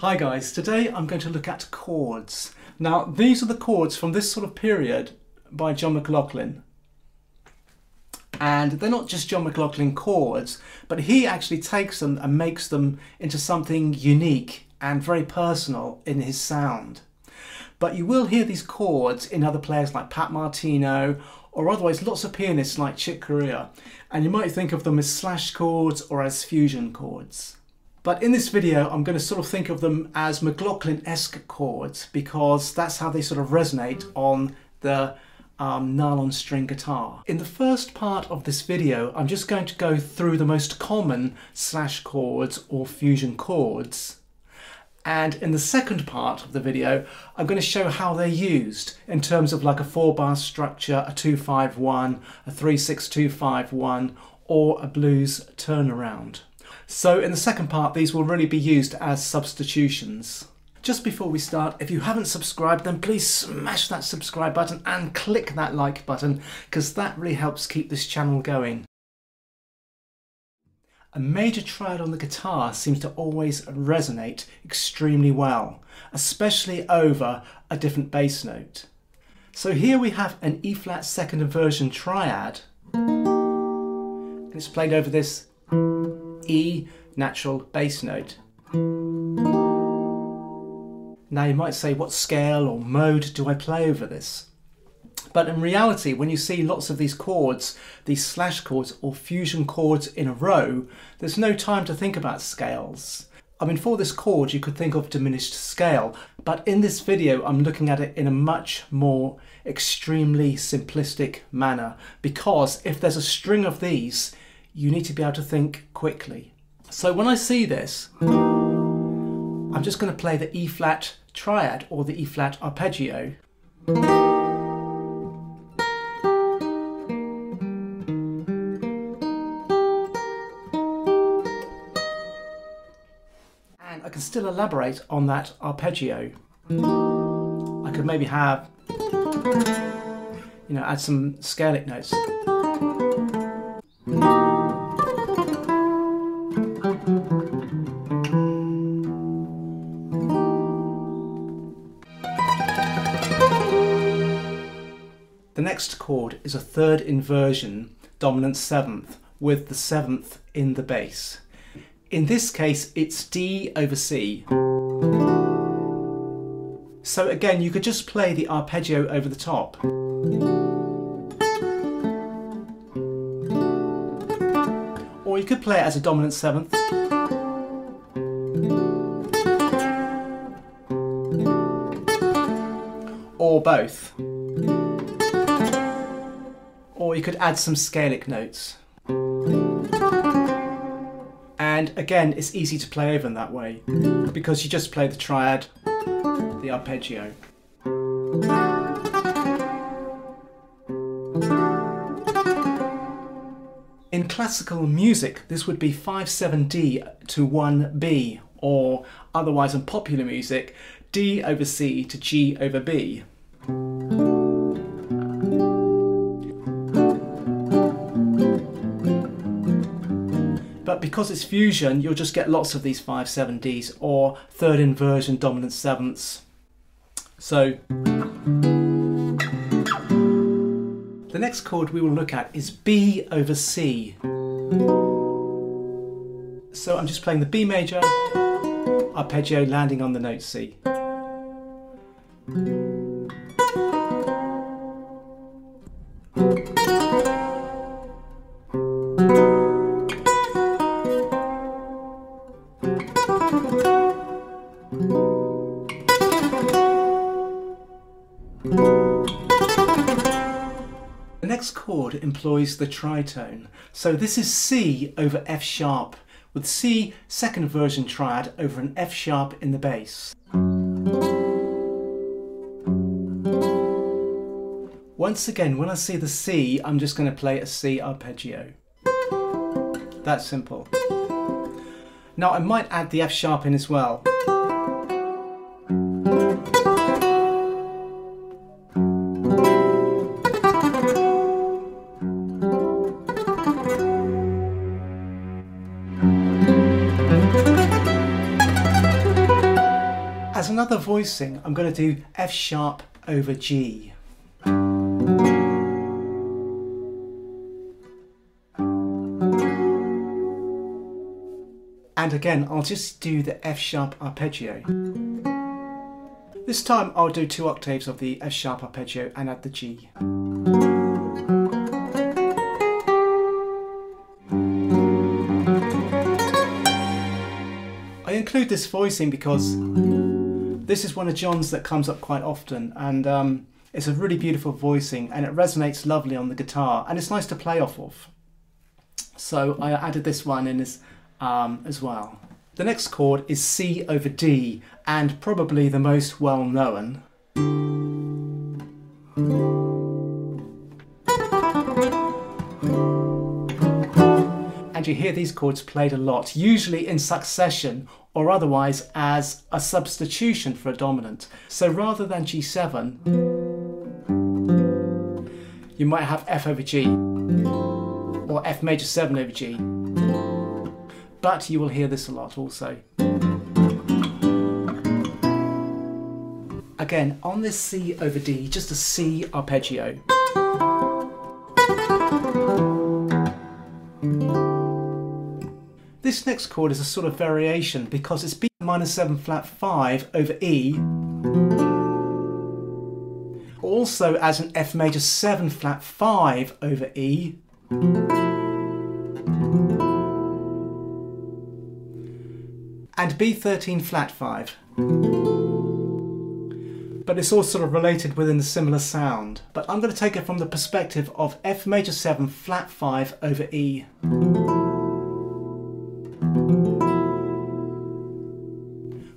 Hi guys, today I'm going to look at chords. Now these are the chords from this sort of period by John McLaughlin. And they're not just John McLaughlin chords, but he actually takes them and makes them into something unique and very personal in his sound. But you will hear these chords in other players like Pat Martino or otherwise lots of pianists like Chick Corea. And you might think of them as slash chords or as fusion chords. But in this video, I'm going to sort of think of them as McLaughlin-esque chords because that's how they sort of resonate on the um, nylon string guitar. In the first part of this video, I'm just going to go through the most common slash chords or fusion chords. And in the second part of the video, I'm going to show how they're used in terms of like a four bar structure, a 251, a 36251, or a blues turnaround. So in the second part, these will really be used as substitutions. Just before we start, if you haven't subscribed, then please smash that subscribe button and click that like button because that really helps keep this channel going. A major triad on the guitar seems to always resonate extremely well, especially over a different bass note. So here we have an E flat second inversion triad. And it's played over this E natural bass note. Now you might say, what scale or mode do I play over this? But in reality, when you see lots of these chords, these slash chords or fusion chords in a row, there's no time to think about scales. I mean, for this chord, you could think of diminished scale, but in this video, I'm looking at it in a much more extremely simplistic manner, because if there's a string of these, you need to be able to think quickly. So when I see this, I'm just going to play the E flat triad or the E flat arpeggio. And I can still elaborate on that arpeggio. I could maybe have, you know, add some scalic notes. Next chord is a third inversion, dominant seventh, with the seventh in the bass. In this case, it's D over C. So again, you could just play the arpeggio over the top. Or you could play it as a dominant seventh. Or both or you could add some scalic notes. And again, it's easy to play over in that way because you just play the triad, the arpeggio. In classical music, this would be 5-7D to 1B, or otherwise in popular music, D over C to G over B. because it's fusion, you'll just get lots of these 5 7Ds or third inversion dominant sevenths. So the next chord we will look at is B over C. So I'm just playing the B major, arpeggio landing on the note C. The next chord employs the tritone. So this is C over F sharp, with C second version triad over an F sharp in the bass. Once again, when I see the C, I'm just going to play a C arpeggio. That's simple. Now I might add the F sharp in as well. as another voicing, I'm going to do F sharp over G. And again, I'll just do the F sharp arpeggio. This time I'll do two octaves of the F sharp arpeggio and add the G. I include this voicing because this is one of John's that comes up quite often and um, it's a really beautiful voicing and it resonates lovely on the guitar and it's nice to play off of. So I added this one in as, um, as well. The next chord is C over D and probably the most well known. And you hear these chords played a lot, usually in succession or otherwise as a substitution for a dominant. So rather than G7, you might have F over G or F major 7 over G. But you will hear this a lot also. Again, on this C over D, just a C arpeggio. This next chord is a sort of variation because it's B minor 7 flat 5 over E. Also as an F major 7 flat 5 over E. And B13 flat 5. But it's all sort of related within a similar sound. But I'm going to take it from the perspective of F major 7 flat 5 over E.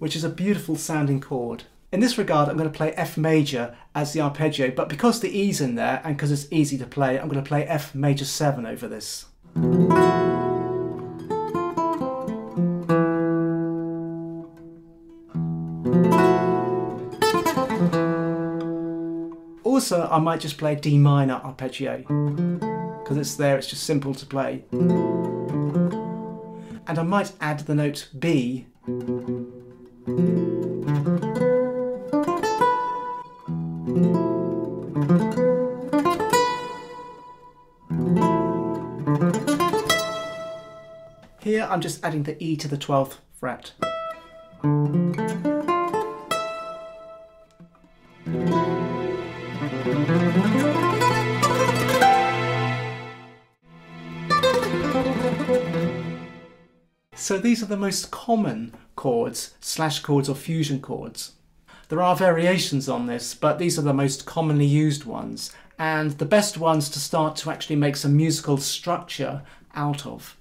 which is a beautiful sounding chord. In this regard, I'm going to play F major as the arpeggio, but because the E's in there and because it's easy to play, I'm going to play F major 7 over this. Also, I might just play D minor arpeggio because it's there, it's just simple to play. And I might add the note B here I'm just adding the E to the 12th fret. These are the most common chords, slash chords or fusion chords. There are variations on this, but these are the most commonly used ones and the best ones to start to actually make some musical structure out of.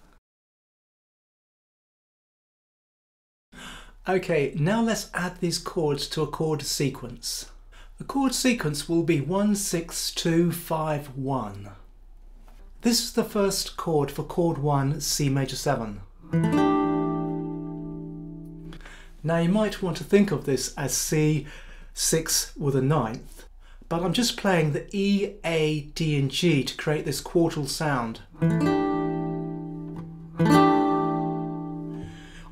Okay, now let's add these chords to a chord sequence. The chord sequence will be 1, 6, 2, 5, 1. This is the first chord for chord 1, C major 7. Now you might want to think of this as C, 6 with a ninth, but I'm just playing the E, A, D and G to create this quartal sound.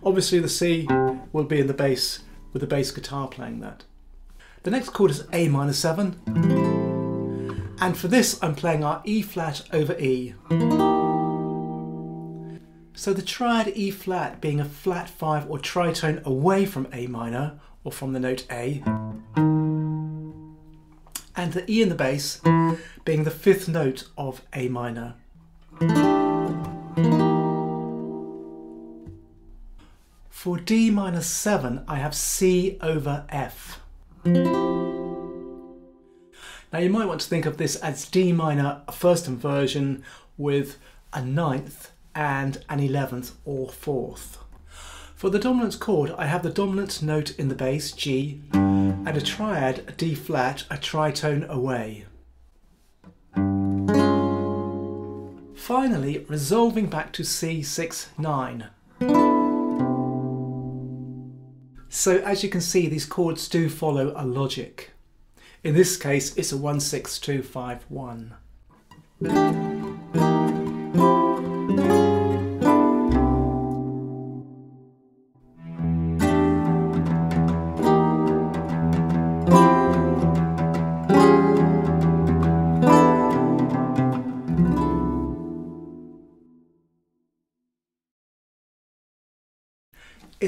Obviously the C will be in the bass with the bass guitar playing that. The next chord is A minor 7 and for this I'm playing our E flat over E. So the triad E flat being a flat 5 or tritone away from A minor or from the note A and the E in the bass being the fifth note of A minor. For D minor 7 I have C over F. Now you might want to think of this as D minor first inversion with a ninth and an 11th or 4th. For the dominant chord, I have the dominant note in the bass, G, and a triad, a D flat, a tritone away. Finally, resolving back to C6, 9. So as you can see, these chords do follow a logic. In this case, it's a 1,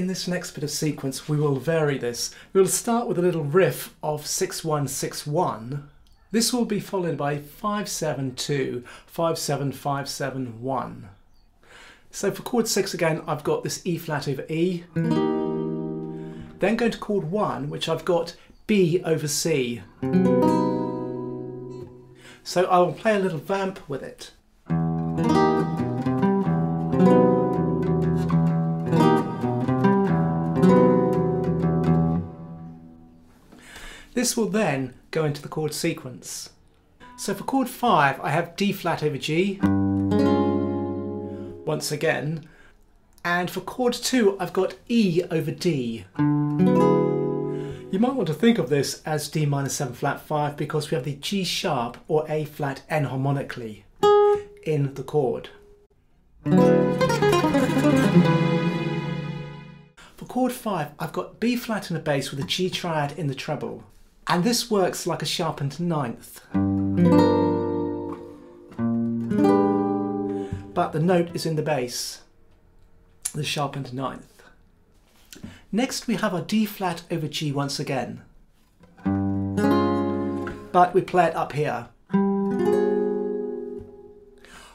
in this next bit of sequence, we will vary this. We'll start with a little riff of 6161. This will be followed by 572, 57571. So for chord 6 again, I've got this E flat over E. Then going to chord 1, which I've got B over C. So I will play a little vamp with it. This will then go into the chord sequence. So for chord 5 I have D flat over G once again and for chord 2 I've got E over D. You might want to think of this as D minor 7 flat 5 because we have the G sharp or A flat enharmonically in the chord. For chord 5 I've got B flat in the bass with a G triad in the treble. And this works like a sharpened ninth. But the note is in the bass, the sharpened ninth. Next we have our D flat over G once again. But we play it up here.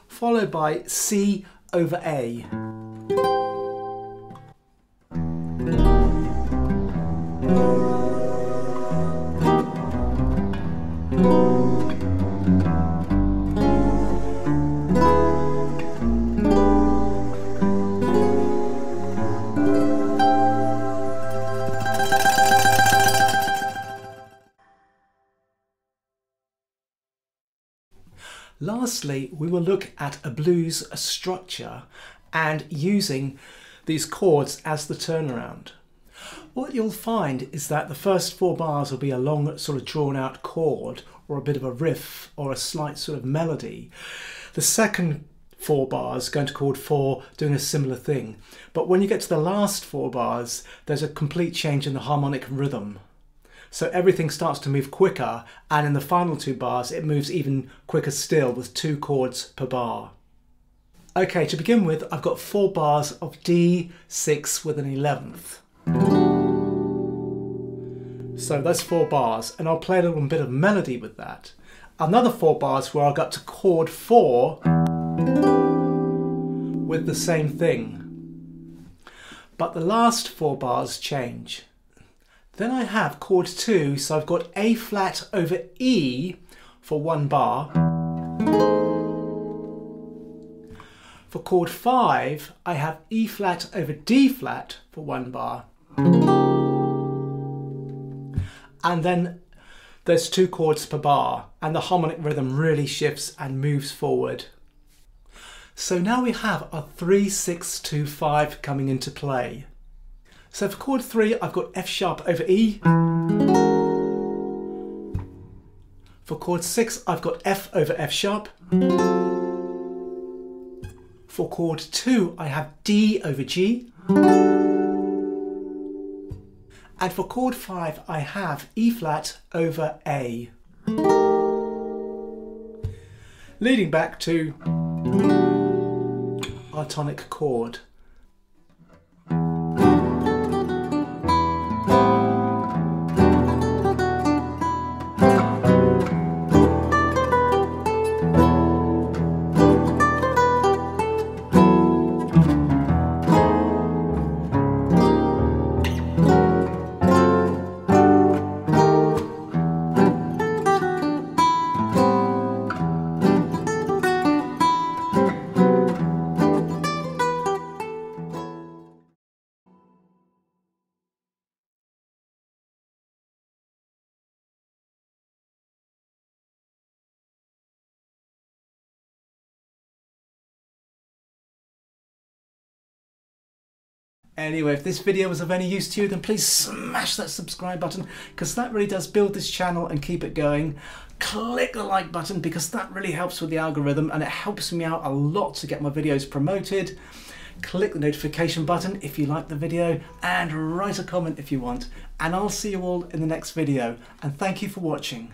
Followed by C over A. Lastly, we will look at a blues structure and using these chords as the turnaround. What you'll find is that the first four bars will be a long sort of drawn out chord or a bit of a riff or a slight sort of melody. The second four bars going to chord four doing a similar thing. But when you get to the last four bars, there's a complete change in the harmonic rhythm. So everything starts to move quicker, and in the final two bars, it moves even quicker still with two chords per bar. Okay, to begin with, I've got four bars of D6 with an 11th. So that's four bars, and I'll play a little bit of melody with that. Another four bars where I got to chord four with the same thing. But the last four bars change. Then I have chord two, so I've got A flat over E for one bar. For chord five, I have E flat over D flat for one bar. And then there's two chords per bar and the harmonic rhythm really shifts and moves forward. So now we have a 3, 6, 2, 5 coming into play. So for chord 3 I've got F sharp over E. For chord 6 I've got F over F sharp. For chord 2 I have D over G. And for chord 5 I have E flat over A. Leading back to our tonic chord. Anyway, if this video was of any use to you, then please smash that subscribe button because that really does build this channel and keep it going. Click the like button because that really helps with the algorithm and it helps me out a lot to get my videos promoted. Click the notification button if you like the video and write a comment if you want. And I'll see you all in the next video. And thank you for watching.